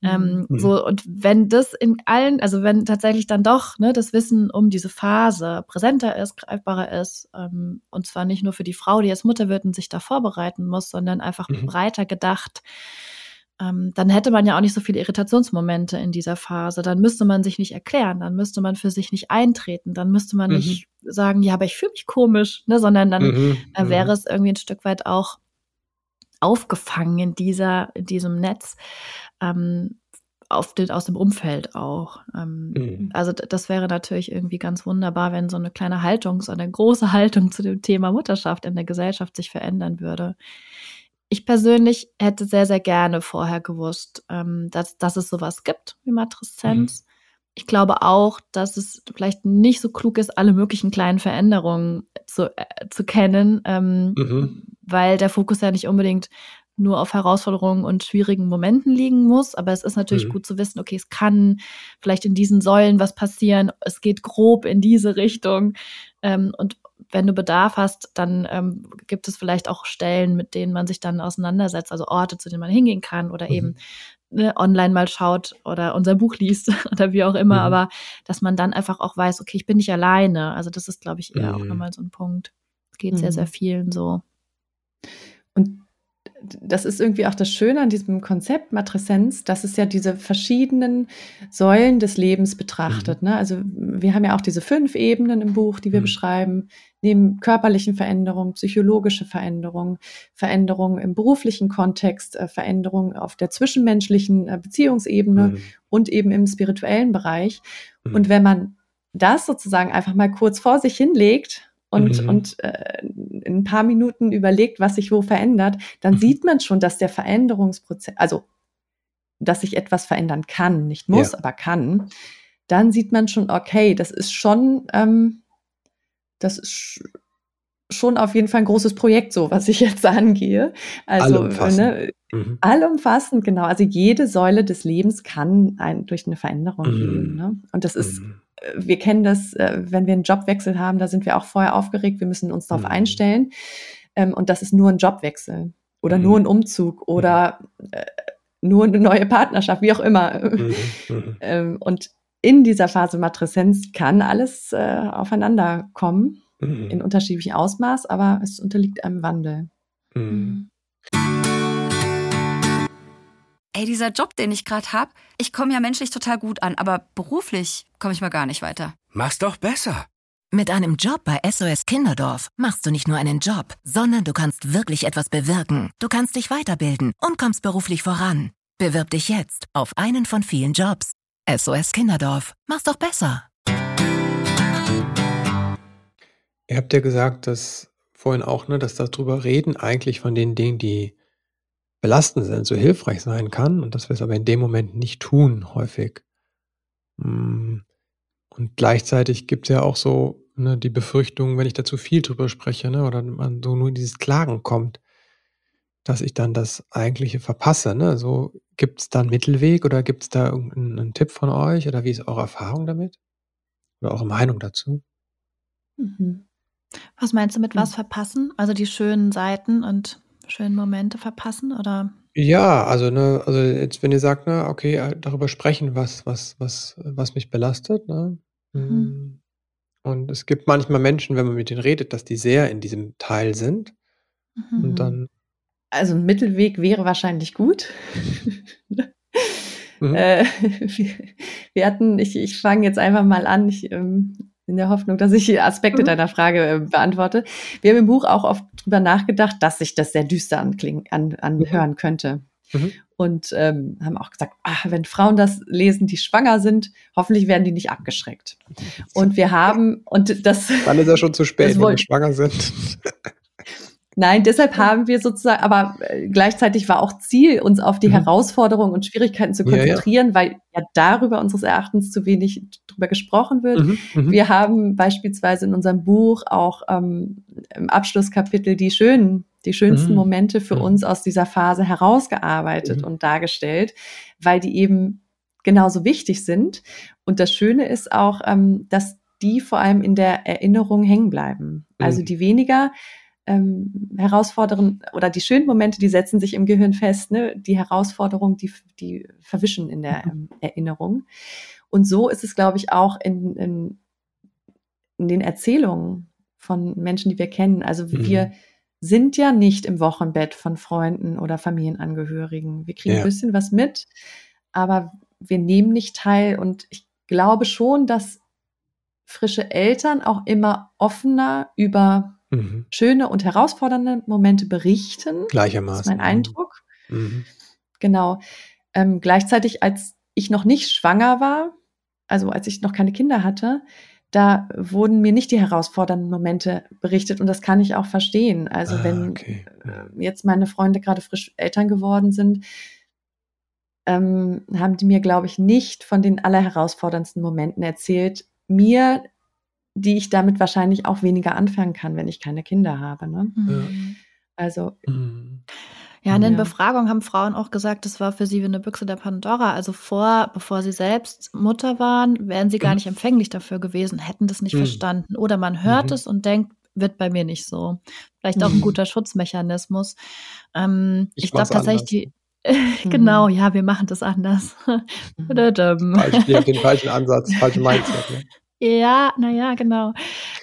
S2: Ähm, mhm. So, und wenn das in allen, also wenn tatsächlich dann doch ne, das Wissen um diese Phase präsenter ist, greifbarer ist, ähm, und zwar nicht nur für die Frau, die jetzt Mutter wird und sich da vorbereiten muss, sondern einfach mhm. breiter gedacht, ähm, dann hätte man ja auch nicht so viele Irritationsmomente in dieser Phase. Dann müsste man sich nicht erklären, dann müsste man für sich nicht eintreten, dann müsste man mhm. nicht sagen, ja, aber ich fühle mich komisch, ne, sondern dann mhm. äh, wäre es irgendwie ein Stück weit auch aufgefangen in dieser, in diesem Netz. Ähm, auf den, aus dem Umfeld auch. Ähm, mhm. Also das wäre natürlich irgendwie ganz wunderbar, wenn so eine kleine Haltung, so eine große Haltung zu dem Thema Mutterschaft in der Gesellschaft sich verändern würde ich persönlich hätte sehr, sehr gerne vorher gewusst, ähm, dass, dass es sowas gibt wie Matreszenz. Mhm. Ich glaube auch, dass es vielleicht nicht so klug ist, alle möglichen kleinen Veränderungen zu, äh, zu kennen, ähm, mhm. weil der Fokus ja nicht unbedingt nur auf Herausforderungen und schwierigen Momenten liegen muss. Aber es ist natürlich mhm. gut zu wissen, okay, es kann vielleicht in diesen Säulen was passieren. Es geht grob in diese Richtung. Ähm, und wenn du Bedarf hast, dann ähm, gibt es vielleicht auch Stellen, mit denen man sich dann auseinandersetzt, also Orte, zu denen man hingehen kann oder mhm. eben ne, online mal schaut oder unser Buch liest oder wie auch immer, mhm. aber dass man dann einfach auch weiß, okay, ich bin nicht alleine. Also das ist, glaube ich, eher mhm. auch nochmal so ein Punkt. Es geht sehr, sehr mhm. vielen so.
S1: Und das ist irgendwie auch das Schöne an diesem Konzept Matreszenz, dass es ja diese verschiedenen Säulen des Lebens betrachtet. Mhm. Ne? Also wir haben ja auch diese fünf Ebenen im Buch, die wir mhm. beschreiben, neben körperlichen Veränderungen, psychologische Veränderungen, Veränderungen im beruflichen Kontext, äh, Veränderungen auf der zwischenmenschlichen äh, Beziehungsebene mhm. und eben im spirituellen Bereich. Mhm. Und wenn man das sozusagen einfach mal kurz vor sich hinlegt und, mhm. und äh, in ein paar Minuten überlegt, was sich wo verändert, dann mhm. sieht man schon, dass der Veränderungsprozess, also dass sich etwas verändern kann, nicht muss, ja. aber kann, dann sieht man schon, okay, das ist schon, ähm, das ist schon auf jeden Fall ein großes Projekt, so was ich jetzt angehe. Also allumfassend, ne, mhm. allumfassend genau. Also jede Säule des Lebens kann ein, durch eine Veränderung mhm. gehen. Ne? Und das ist mhm wir kennen das, äh, wenn wir einen Jobwechsel haben, da sind wir auch vorher aufgeregt, wir müssen uns darauf mhm. einstellen. Ähm, und das ist nur ein Jobwechsel oder mhm. nur ein Umzug oder äh, nur eine neue Partnerschaft, wie auch immer. Mhm. mhm. ähm, und in dieser Phase Matreszenz kann alles äh, aufeinander kommen, mhm. in unterschiedlichem Ausmaß, aber es unterliegt einem Wandel.
S4: Ey, dieser Job, den ich gerade habe, ich komme ja menschlich total gut an, aber beruflich komme ich mal gar nicht weiter.
S5: Mach's doch besser.
S6: Mit einem Job bei SOS Kinderdorf machst du nicht nur einen Job, sondern du kannst wirklich etwas bewirken. Du kannst dich weiterbilden und kommst beruflich voran. Bewirb dich jetzt auf einen von vielen Jobs. SOS Kinderdorf. Mach's doch besser.
S3: Ihr habt ja gesagt, dass vorhin auch, ne, dass darüber reden eigentlich von den Dingen, die belastend sind, so hilfreich sein kann und dass wir es aber in dem Moment nicht tun, häufig. Hm, und gleichzeitig gibt es ja auch so ne, die Befürchtung, wenn ich da zu viel drüber spreche, ne, oder man so nur in dieses Klagen kommt, dass ich dann das Eigentliche verpasse. Ne? So, gibt es da einen Mittelweg oder gibt es da irgendeinen Tipp von euch oder wie ist eure Erfahrung damit? Oder eure Meinung dazu?
S2: Mhm. Was meinst du mit was hm. verpassen? Also die schönen Seiten und schönen Momente verpassen oder?
S3: Ja, also, ne, also jetzt, wenn ihr sagt, ne, okay, äh, darüber sprechen, was, was, was, was mich belastet, ne? Mhm. Hm. Und es gibt manchmal Menschen, wenn man mit denen redet, dass die sehr in diesem Teil sind. Mhm. Und dann.
S1: Also ein Mittelweg wäre wahrscheinlich gut. mhm. äh, wir, wir, hatten, ich, ich fange jetzt einfach mal an. Ich ähm, in der Hoffnung, dass ich Aspekte mhm. deiner Frage äh, beantworte. Wir haben im Buch auch oft drüber nachgedacht, dass sich das sehr düster anklingen, an, anhören mhm. könnte. Mhm. Und ähm, haben auch gesagt, ach, wenn Frauen das lesen, die schwanger sind, hoffentlich werden die nicht abgeschreckt. Und wir haben, und das.
S3: Dann ist ja schon zu spät, wenn die schwanger sind.
S1: Nein, deshalb haben wir sozusagen, aber äh, gleichzeitig war auch Ziel, uns auf die mhm. Herausforderungen und Schwierigkeiten zu konzentrieren, ja, ja. weil ja darüber unseres Erachtens zu wenig drüber gesprochen wird. Mhm, mhm, wir haben beispielsweise in unserem Buch auch ähm, im Abschlusskapitel die schönen, die schönsten mhm. Momente für mhm. uns aus dieser Phase herausgearbeitet mhm. und dargestellt, weil die eben genauso wichtig sind. Und das Schöne ist auch, ähm, dass die vor allem in der Erinnerung hängen bleiben. Also die weniger ähm, Herausforderungen oder die schönen Momente, die setzen sich im Gehirn fest, ne? die Herausforderungen, die, die verwischen in der ähm, Erinnerung. Und so ist es, glaube ich, auch in, in, in den Erzählungen von Menschen, die wir kennen. Also mhm. wir sind ja nicht im Wochenbett von Freunden oder Familienangehörigen. Wir kriegen ja. ein bisschen was mit, aber wir nehmen nicht teil. Und ich glaube schon, dass frische Eltern auch immer offener über mhm. schöne und herausfordernde Momente berichten.
S3: Gleichermaßen.
S1: Das ist mein Eindruck. Mhm. Genau. Ähm, gleichzeitig, als ich noch nicht schwanger war, also als ich noch keine Kinder hatte, da wurden mir nicht die herausfordernden Momente berichtet und das kann ich auch verstehen. Also ah, wenn okay. äh, jetzt meine Freunde gerade frisch Eltern geworden sind, ähm, haben die mir, glaube ich, nicht von den allerherausforderndsten Momenten erzählt. Mir die ich damit wahrscheinlich auch weniger anfangen kann, wenn ich keine Kinder habe. Ne? Mhm. Also.
S2: Mhm. Ja, in den ja. Befragungen haben Frauen auch gesagt, das war für sie wie eine Büchse der Pandora. Also vor, bevor sie selbst Mutter waren, wären sie gar mhm. nicht empfänglich dafür gewesen, hätten das nicht mhm. verstanden. Oder man hört mhm. es und denkt, wird bei mir nicht so. Vielleicht auch ein mhm. guter Schutzmechanismus. Ähm, ich, ich glaube tatsächlich, die, genau, ja, wir machen das anders.
S3: Falsch, ihr habt den falschen Ansatz, falsche Mindset. Ne?
S2: Ja, naja, genau.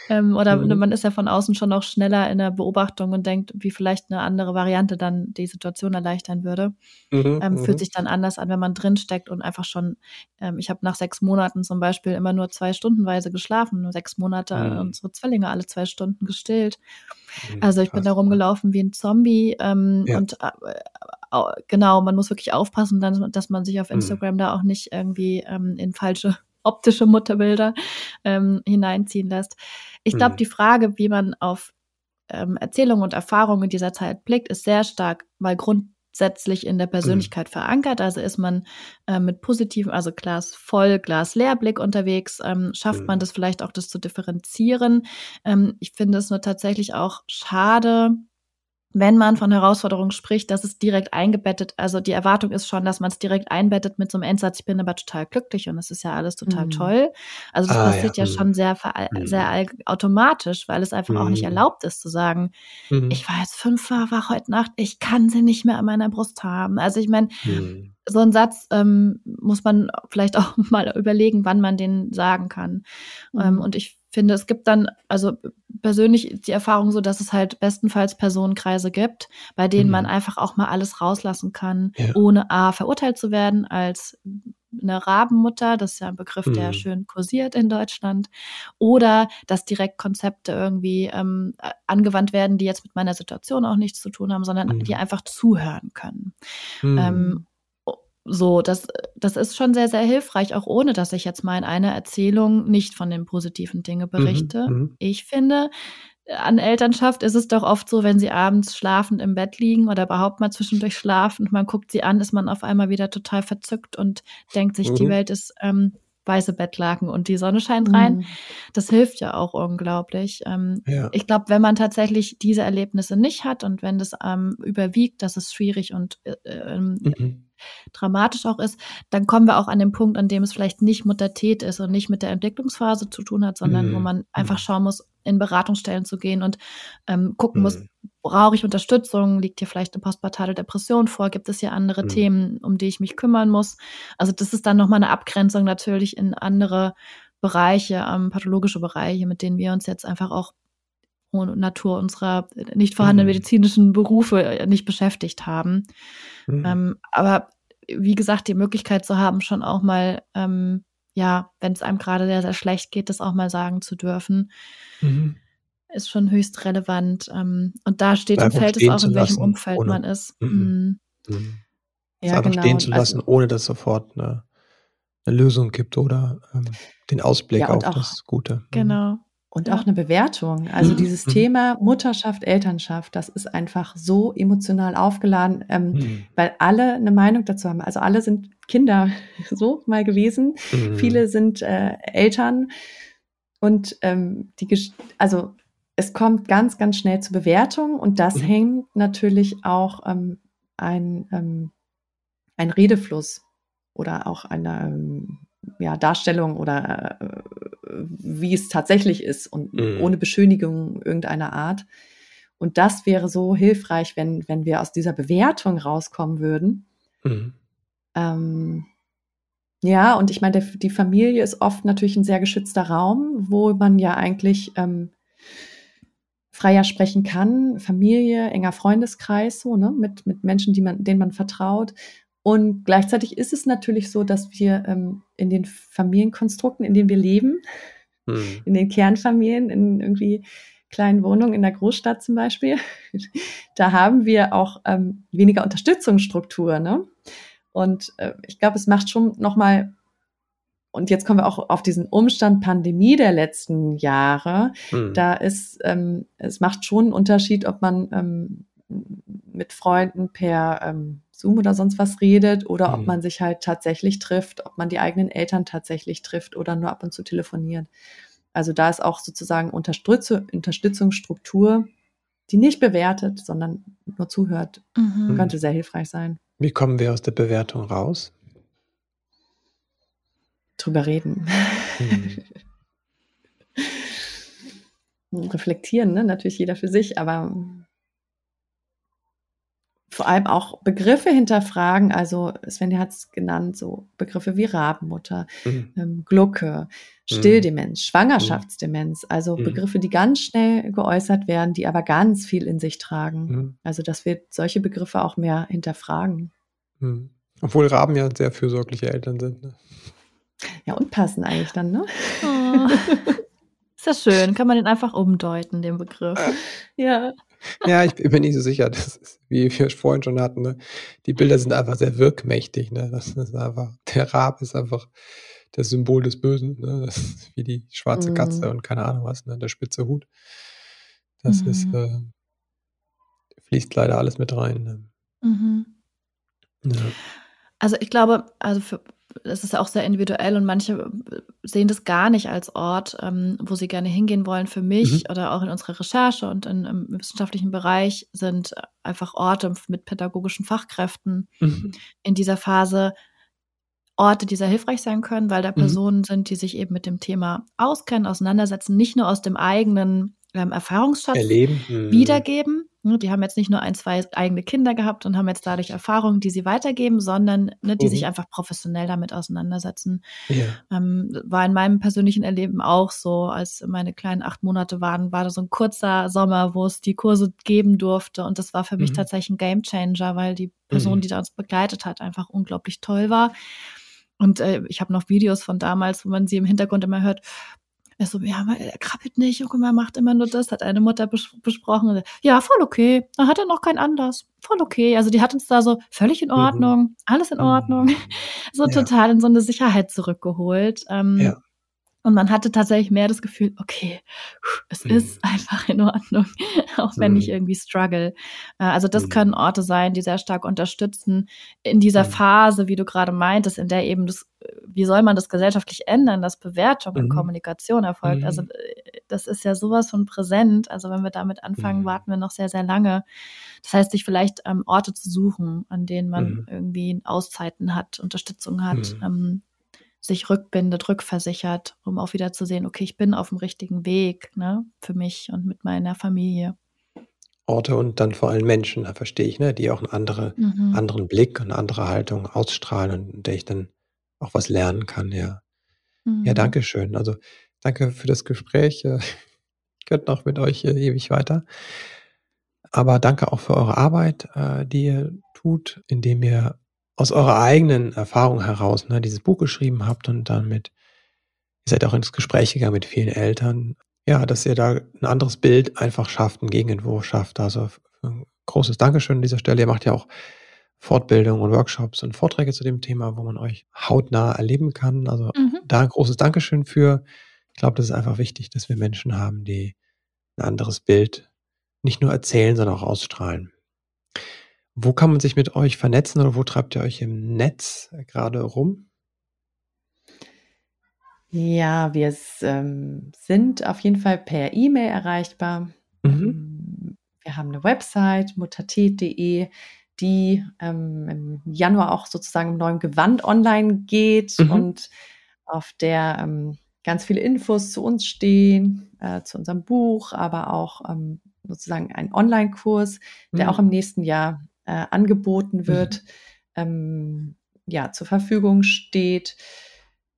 S2: Ähm, oder mhm. man ist ja von außen schon noch schneller in der Beobachtung und denkt, wie vielleicht eine andere Variante dann die Situation erleichtern würde. Mhm, ähm, fühlt mhm. sich dann anders an, wenn man drinsteckt und einfach schon, ähm, ich habe nach sechs Monaten zum Beispiel immer nur zwei Stundenweise geschlafen, nur sechs Monate mhm. unsere Zwillinge alle zwei Stunden gestillt. Mhm, also ich Krass. bin da rumgelaufen wie ein Zombie ähm, ja. und äh, äh, genau, man muss wirklich aufpassen, dann, dass man sich auf mhm. Instagram da auch nicht irgendwie ähm, in falsche optische Mutterbilder ähm, hineinziehen lässt. Ich glaube, mhm. die Frage, wie man auf ähm, Erzählungen und Erfahrungen in dieser Zeit blickt, ist sehr stark mal grundsätzlich in der Persönlichkeit mhm. verankert. Also ist man äh, mit positiven, also Glas voll, Glas leer Blick unterwegs, ähm, schafft mhm. man das vielleicht auch, das zu differenzieren. Ähm, ich finde es nur tatsächlich auch schade, wenn man von Herausforderungen spricht, dass es direkt eingebettet, also die Erwartung ist schon, dass man es direkt einbettet mit so einem Endsatz, ich bin aber total glücklich und es ist ja alles total mhm. toll. Also das ah, passiert ja, ja schon sehr, mhm. sehr automatisch, weil es einfach mhm. auch nicht mhm. erlaubt ist zu sagen, mhm. ich war jetzt fünf, war heute Nacht, ich kann sie nicht mehr an meiner Brust haben. Also ich meine, mhm. so ein Satz ähm, muss man vielleicht auch mal überlegen, wann man den sagen kann. Ähm, und ich finde, es gibt dann, also persönlich die Erfahrung so, dass es halt bestenfalls Personenkreise gibt, bei denen mhm. man einfach auch mal alles rauslassen kann, ja. ohne A verurteilt zu werden als eine Rabenmutter, das ist ja ein Begriff, der mhm. schön kursiert in Deutschland, oder dass direkt Konzepte irgendwie ähm, angewandt werden, die jetzt mit meiner Situation auch nichts zu tun haben, sondern mhm. die einfach zuhören können. Ähm, mhm. So, das, das ist schon sehr, sehr hilfreich, auch ohne dass ich jetzt mal in einer Erzählung nicht von den positiven Dingen berichte.
S3: Mhm, mhm.
S2: Ich finde, an Elternschaft ist es doch oft so, wenn sie abends schlafend im Bett liegen oder überhaupt mal zwischendurch schlafen und man guckt sie an, ist man auf einmal wieder total verzückt und denkt sich, die
S3: Mhm.
S2: Welt ist ähm, weiße Bettlaken und die Sonne scheint rein.
S1: Mhm.
S2: Das hilft ja auch unglaublich. Ähm,
S3: Ja.
S2: ich glaube, wenn man tatsächlich diese Erlebnisse nicht hat und wenn das ähm, überwiegt, dass es schwierig und äh, ähm,
S3: Mhm.
S2: Dramatisch auch ist, dann kommen wir auch an den Punkt, an dem es vielleicht nicht Muttertät ist und nicht mit der Entwicklungsphase zu tun hat, sondern wo
S3: Mhm.
S2: man einfach
S3: Mhm.
S2: schauen muss, in Beratungsstellen zu gehen und ähm, gucken muss,
S3: Mhm.
S2: brauche ich Unterstützung, liegt hier vielleicht eine postpartale Depression vor, gibt es hier andere
S3: Mhm.
S2: Themen, um die ich mich kümmern muss. Also das ist dann nochmal eine Abgrenzung natürlich in andere Bereiche, ähm, pathologische Bereiche, mit denen wir uns jetzt einfach auch ohne Natur unserer nicht vorhandenen
S3: Mhm.
S2: medizinischen Berufe äh, nicht beschäftigt haben.
S3: Mhm.
S2: Ähm, aber wie gesagt, die Möglichkeit zu haben, schon auch mal, ähm, ja, wenn es einem gerade sehr, sehr schlecht geht, das auch mal sagen zu dürfen,
S3: Mhm.
S2: ist schon höchst relevant. Ähm, und da steht und fällt es auch, in welchem
S3: lassen,
S2: Umfeld
S3: ohne-
S2: man ist.
S3: Mhm.
S2: Mhm.
S3: Mhm. Es
S1: Ja,
S3: einfach
S1: genau.
S3: stehen zu lassen,
S1: Also-
S3: ohne dass es sofort eine, eine Lösung gibt oder ähm, den Ausblick
S1: Ja,
S3: auf
S1: auch-
S3: das Gute. Mhm.
S2: Genau.
S1: Und auch eine Bewertung. Also
S3: Mhm.
S1: dieses
S3: Mhm.
S1: Thema Mutterschaft, Elternschaft, das ist einfach so emotional aufgeladen, ähm,
S3: Mhm.
S1: weil alle eine Meinung dazu haben. Also alle sind Kinder so mal gewesen.
S3: Mhm.
S1: Viele sind äh, Eltern und ähm, die, also es kommt ganz, ganz schnell zur Bewertung und das
S3: Mhm.
S1: hängt natürlich auch ähm, ein, ähm, ein Redefluss oder auch eine ähm, ja, Darstellung oder äh, wie es tatsächlich ist und
S3: Mhm.
S1: ohne Beschönigung irgendeiner Art. Und das wäre so hilfreich, wenn, wenn wir aus dieser Bewertung rauskommen würden.
S3: Mhm.
S1: Ähm, ja, und ich meine, der, die Familie ist oft natürlich ein sehr geschützter Raum, wo man ja eigentlich ähm, freier sprechen kann. Familie, enger Freundeskreis, so, ne, mit, mit Menschen, die man, denen man vertraut. Und gleichzeitig ist es natürlich so, dass wir ähm, in den Familienkonstrukten, in denen wir leben,
S3: Mhm.
S1: in den Kernfamilien, in irgendwie kleinen Wohnungen in der Großstadt zum Beispiel, da haben wir auch ähm, weniger Unterstützungsstruktur. Ne? Und äh, ich glaube, es macht schon nochmal, und jetzt kommen wir auch auf diesen Umstand Pandemie der letzten Jahre,
S3: Mhm.
S1: da ist, ähm, es macht schon einen Unterschied, ob man ähm, mit Freunden per ähm, Zoom oder sonst was redet oder ob
S3: Mhm.
S1: man sich halt tatsächlich trifft, ob man die eigenen Eltern tatsächlich trifft oder nur ab und zu telefoniert. Also da ist auch sozusagen Unterstütze, Unterstützungsstruktur, die nicht bewertet, sondern nur zuhört,
S2: Mhm.
S1: könnte sehr hilfreich sein.
S3: Wie kommen wir aus der Bewertung raus?
S1: Drüber reden.
S3: Mhm.
S1: reflektieren, ne? natürlich jeder für sich, aber vor allem auch Begriffe hinterfragen. Also Svenja hat es genannt, so Begriffe wie Rabenmutter,
S3: Mhm.
S1: ähm, Glucke, Stilldemenz, Schwangerschaftsdemenz, also
S3: Mhm.
S1: Begriffe, die ganz schnell geäußert werden, die aber ganz viel in sich tragen.
S3: Mhm.
S1: Also dass wir solche Begriffe auch mehr hinterfragen.
S3: Mhm. Obwohl Raben ja sehr fürsorgliche Eltern sind. Ne?
S1: Ja, und passen eigentlich dann, ne?
S2: Oh. Ist ja schön. Kann man den einfach umdeuten, den Begriff.
S1: Ja.
S3: Ja, ich bin mir nicht so sicher. Das ist, wie wir vorhin schon hatten, ne? die Bilder sind einfach sehr wirkmächtig. Ne? Das ist einfach, der Rab ist einfach das Symbol des Bösen. Ne? Das ist wie die schwarze
S1: Mhm.
S3: Katze und keine Ahnung was, ne? der spitze Hut. Das
S2: Mhm.
S3: ist, äh, fließt leider alles mit rein. Ne?
S2: Mhm.
S3: Ja.
S2: Also ich glaube, also für, das ist ja auch sehr individuell und manche sehen das gar nicht als Ort, ähm, wo sie gerne hingehen wollen. Für mich oder auch in unserer Recherche und in, im wissenschaftlichen Bereich sind einfach Orte mit pädagogischen Fachkräften
S3: Mhm.
S2: in dieser Phase Orte, die sehr hilfreich sein können, weil da
S3: Mhm.
S2: Personen sind, die sich eben mit dem Thema auskennen, auseinandersetzen, nicht nur aus dem eigenen ähm, Erfahrungsschatz
S3: Erleben. Mhm.
S2: wiedergeben. Ne, Die haben jetzt nicht nur ein, zwei eigene Kinder gehabt und haben jetzt dadurch Erfahrungen, die sie weitergeben, sondern ne, die
S3: Mhm.
S2: sich einfach professionell damit auseinandersetzen.
S3: Ja.
S2: Ähm, war in meinem persönlichen Erleben auch so, als meine kleinen acht Monate waren, war da so ein kurzer Sommer, wo es die Kurse geben durfte. Und das war für mich
S3: Mhm.
S2: tatsächlich ein Gamechanger, weil die Person,
S3: Mhm.
S2: die da uns begleitet hat, einfach unglaublich toll war. Und äh, ich habe noch Videos von damals, wo man sie im Hintergrund immer hört. Er so, ja, er krabbelt nicht, guck mal, macht immer nur das, hat eine Mutter bes besprochen. Ja, voll okay. Dann hat er noch keinen Anlass. Voll okay. Also die hat uns da so völlig in mhm. Ordnung, mhm. alles in Ordnung. Mhm. So ja. total in so eine Sicherheit zurückgeholt. Ähm, ja. Und man hatte tatsächlich mehr das Gefühl, okay, es mhm. ist einfach in Ordnung, auch wenn mhm. ich irgendwie struggle. Äh, also das mhm. können Orte sein, die sehr stark unterstützen in dieser mhm. Phase, wie du gerade meintest, in der eben das, wie soll man das gesellschaftlich ändern, dass Bewertung und mhm. Kommunikation erfolgt. Also mhm. äh, das ist ja sowas von präsent. Also wenn wir damit anfangen, warten wir noch sehr, sehr lange. Das heißt, sich vielleicht ähm, Orte zu suchen, an denen man irgendwie Auszeiten hat, Unterstützung hat. Ähm, sich rückbindet, rückversichert, um auch wieder zu sehen, okay, ich bin auf dem richtigen Weg, ne, für mich und mit meiner Familie.
S3: Orte und dann vor allem Menschen, da verstehe ich, ne, die auch einen andere, mhm. anderen Blick und eine andere Haltung ausstrahlen und in der ich dann auch was lernen kann, ja. Mhm. Ja, danke schön. Also danke für das Gespräch. Ich könnte noch mit euch ewig weiter. Aber danke auch für eure Arbeit, äh, die ihr tut, indem ihr aus eurer eigenen Erfahrung heraus ne, dieses Buch geschrieben habt und dann mit, ihr seid auch ins Gespräch gegangen mit vielen Eltern, ja, dass ihr da ein anderes Bild einfach schafft, einen Gegenentwurf schafft. Also großes Dankeschön an dieser Stelle. Ihr macht ja auch Fortbildungen und Workshops und Vorträge zu dem Thema, wo man euch hautnah erleben kann. Also mhm. da ein großes Dankeschön für. Ich glaube, das ist einfach wichtig, dass wir Menschen haben, die ein anderes Bild nicht nur erzählen, sondern auch ausstrahlen. Wo kann man sich mit euch vernetzen oder wo treibt ihr euch im Netz gerade rum?
S1: Ja, wir ähm, sind auf jeden Fall per E-Mail erreichbar. Mhm. Ähm, wir haben eine Website, muttertät.de, die ähm, im Januar auch sozusagen im neuen Gewand online geht mhm. und auf der ähm, ganz viele Infos zu uns stehen, äh, zu unserem Buch, aber auch ähm, sozusagen ein Online-Kurs, der mhm. auch im nächsten Jahr äh, angeboten mhm. wird, mhm. ähm, ja, zur Verfügung steht.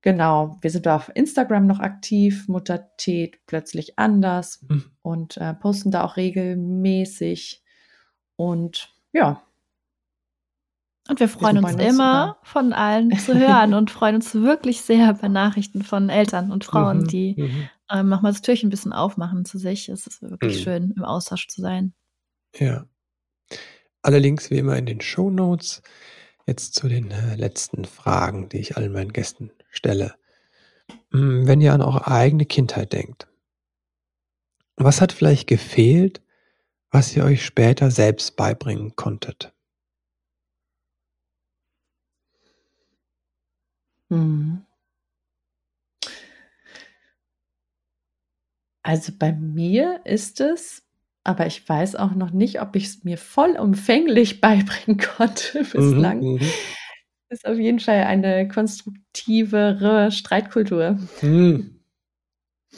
S1: Genau, wir sind auf Instagram noch aktiv, Mutter Tät plötzlich anders mhm. und äh, posten da auch regelmäßig. Und ja.
S2: Und wir freuen, wir uns immer, von allen zu hören und freuen uns wirklich sehr bei Nachrichten von Eltern und Frauen, mhm, die mhm. ähm, nochmal das Türchen ein bisschen aufmachen zu sich. Es ist wirklich mhm. schön, im Austausch zu sein.
S3: Ja. Alle Links wie immer in den Show Notes. Jetzt zu den äh, letzten Fragen, die ich allen meinen Gästen stelle. Hm, wenn ihr an eure eigene Kindheit denkt, was hat vielleicht gefehlt, was ihr euch später selbst beibringen konntet?
S1: Hm. Also bei mir ist es aber ich weiß auch noch nicht, ob ich es mir vollumfänglich beibringen konnte bislang. Mhm, mhm, ist auf jeden Fall eine konstruktivere Streitkultur. Mhm.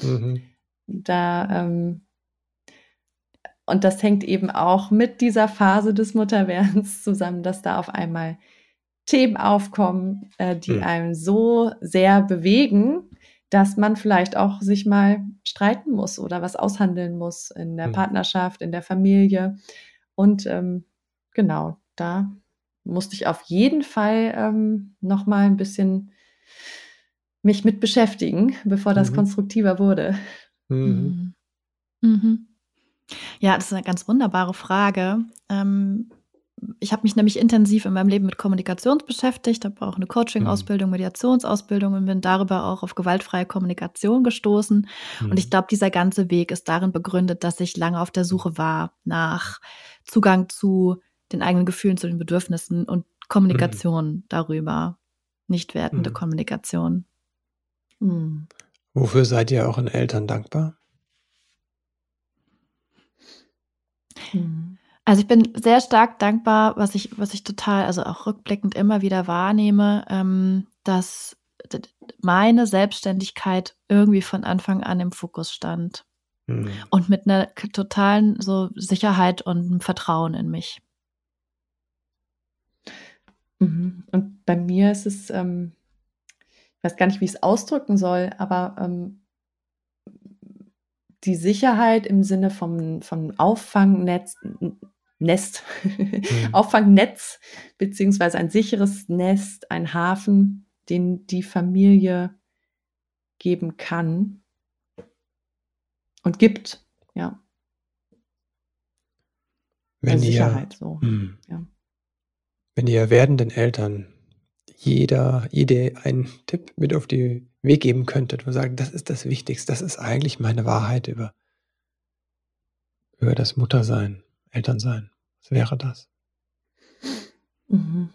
S1: Mhm. Da, ähm, und das hängt eben auch mit dieser Phase des Mutterwerdens zusammen, dass da auf einmal Themen aufkommen, äh, die mhm. einem so sehr bewegen, dass man vielleicht auch sich mal streiten muss oder was aushandeln muss in der mhm. Partnerschaft, in der Familie. Und ähm, genau, da musste ich auf jeden Fall ähm, noch mal ein bisschen mich mit beschäftigen, bevor das mhm. konstruktiver wurde. Mhm.
S2: Mhm. mhm. Ja, das ist eine ganz wunderbare Frage. Ähm, ich habe mich nämlich intensiv in meinem Leben mit Kommunikation beschäftigt, habe auch eine Coaching-Ausbildung, mhm. Mediationsausbildung und bin darüber auch auf gewaltfreie Kommunikation gestoßen. Mhm. Und ich glaube, dieser ganze Weg ist darin begründet, dass ich lange auf der Suche war nach Zugang zu den eigenen Gefühlen, zu den Bedürfnissen und Kommunikation mhm. darüber, nicht wertende mhm. Kommunikation.
S3: Mhm. Wofür seid ihr euren Eltern dankbar?
S2: Also ich bin sehr stark dankbar, was ich, was ich total, also auch rückblickend immer wieder wahrnehme, ähm, dass meine Selbstständigkeit irgendwie von Anfang an im Fokus stand. Mhm. Und mit einer totalen so Sicherheit und Vertrauen in mich.
S1: Mhm. Und bei mir ist es, ähm, ich weiß gar nicht, wie ich es ausdrücken soll, aber ähm, die Sicherheit im Sinne vom, vom Auffangnetz, Nest, mhm. Auffangnetz, beziehungsweise ein sicheres Nest, ein Hafen, den die Familie geben kann. und gibt, ja.
S3: Wenn ihr,
S1: Sicherheit so.
S3: hm,
S1: Ja.
S3: wenn ihr werdenden Eltern jeder Idee einen Tipp mit auf den Weg geben könntet und sagen, das ist das Wichtigste, das ist eigentlich meine Wahrheit über, über das Muttersein, Elternsein. Was wäre das?
S1: Mhm.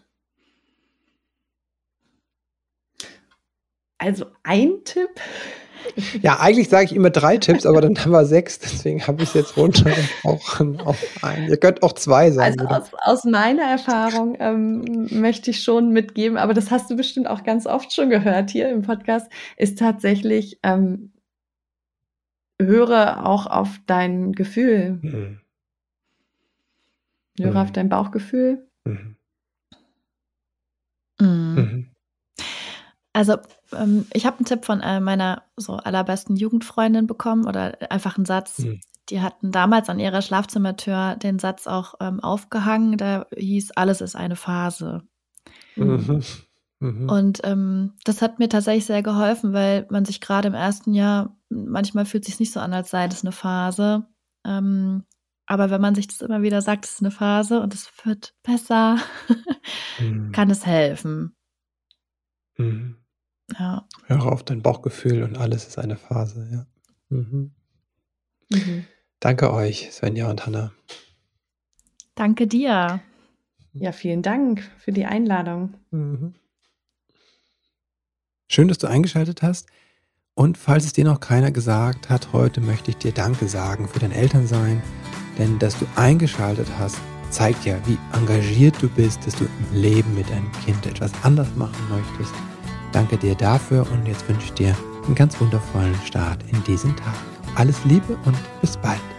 S1: Also ein Tipp?
S3: Ja, eigentlich sage ich immer drei Tipps, aber dann haben wir sechs, deswegen habe ich es jetzt runtergebrochen auf einen. Ihr könnt auch zwei sagen.
S1: Also aus, aus meiner Erfahrung ähm, möchte ich schon mitgeben, aber das hast du bestimmt auch ganz oft schon gehört hier im Podcast, ist tatsächlich, ähm, höre auch auf dein Gefühl,
S3: Mhm.
S1: Höre
S3: Mhm.
S1: auf dein Bauchgefühl.
S3: Mhm.
S2: Mhm.
S3: Mhm.
S2: Also, ähm, ich habe einen Tipp von äh, meiner so allerbesten Jugendfreundin bekommen oder einfach einen Satz.
S3: Mhm.
S2: Die hatten damals an ihrer Schlafzimmertür den Satz auch ähm, aufgehangen. Da hieß, alles ist eine Phase.
S3: Mhm.
S2: Und ähm, das hat mir tatsächlich sehr geholfen, weil man sich gerade im ersten Jahr, manchmal fühlt sich nicht so an, als sei das eine Phase. Ähm, aber wenn man sich das immer wieder sagt, es ist eine Phase und es wird besser,
S3: Mhm.
S2: kann es helfen.
S3: Mhm.
S2: Ja.
S3: Höre auf dein Bauchgefühl und alles ist eine Phase, ja. Mhm.
S1: Mhm.
S3: Danke euch, Svenja und Hanna.
S2: Danke dir.
S1: Ja, vielen Dank für die Einladung.
S3: Mhm. Schön, dass du eingeschaltet hast. Und falls es dir noch keiner gesagt hat, heute möchte ich dir Danke sagen für dein Elternsein. Denn dass du eingeschaltet hast, zeigt ja, wie engagiert du bist, dass du im Leben mit deinem Kind etwas anders machen möchtest. Danke dir dafür und jetzt wünsche ich dir einen ganz wundervollen Start in diesen Tag. Alles Liebe und bis bald.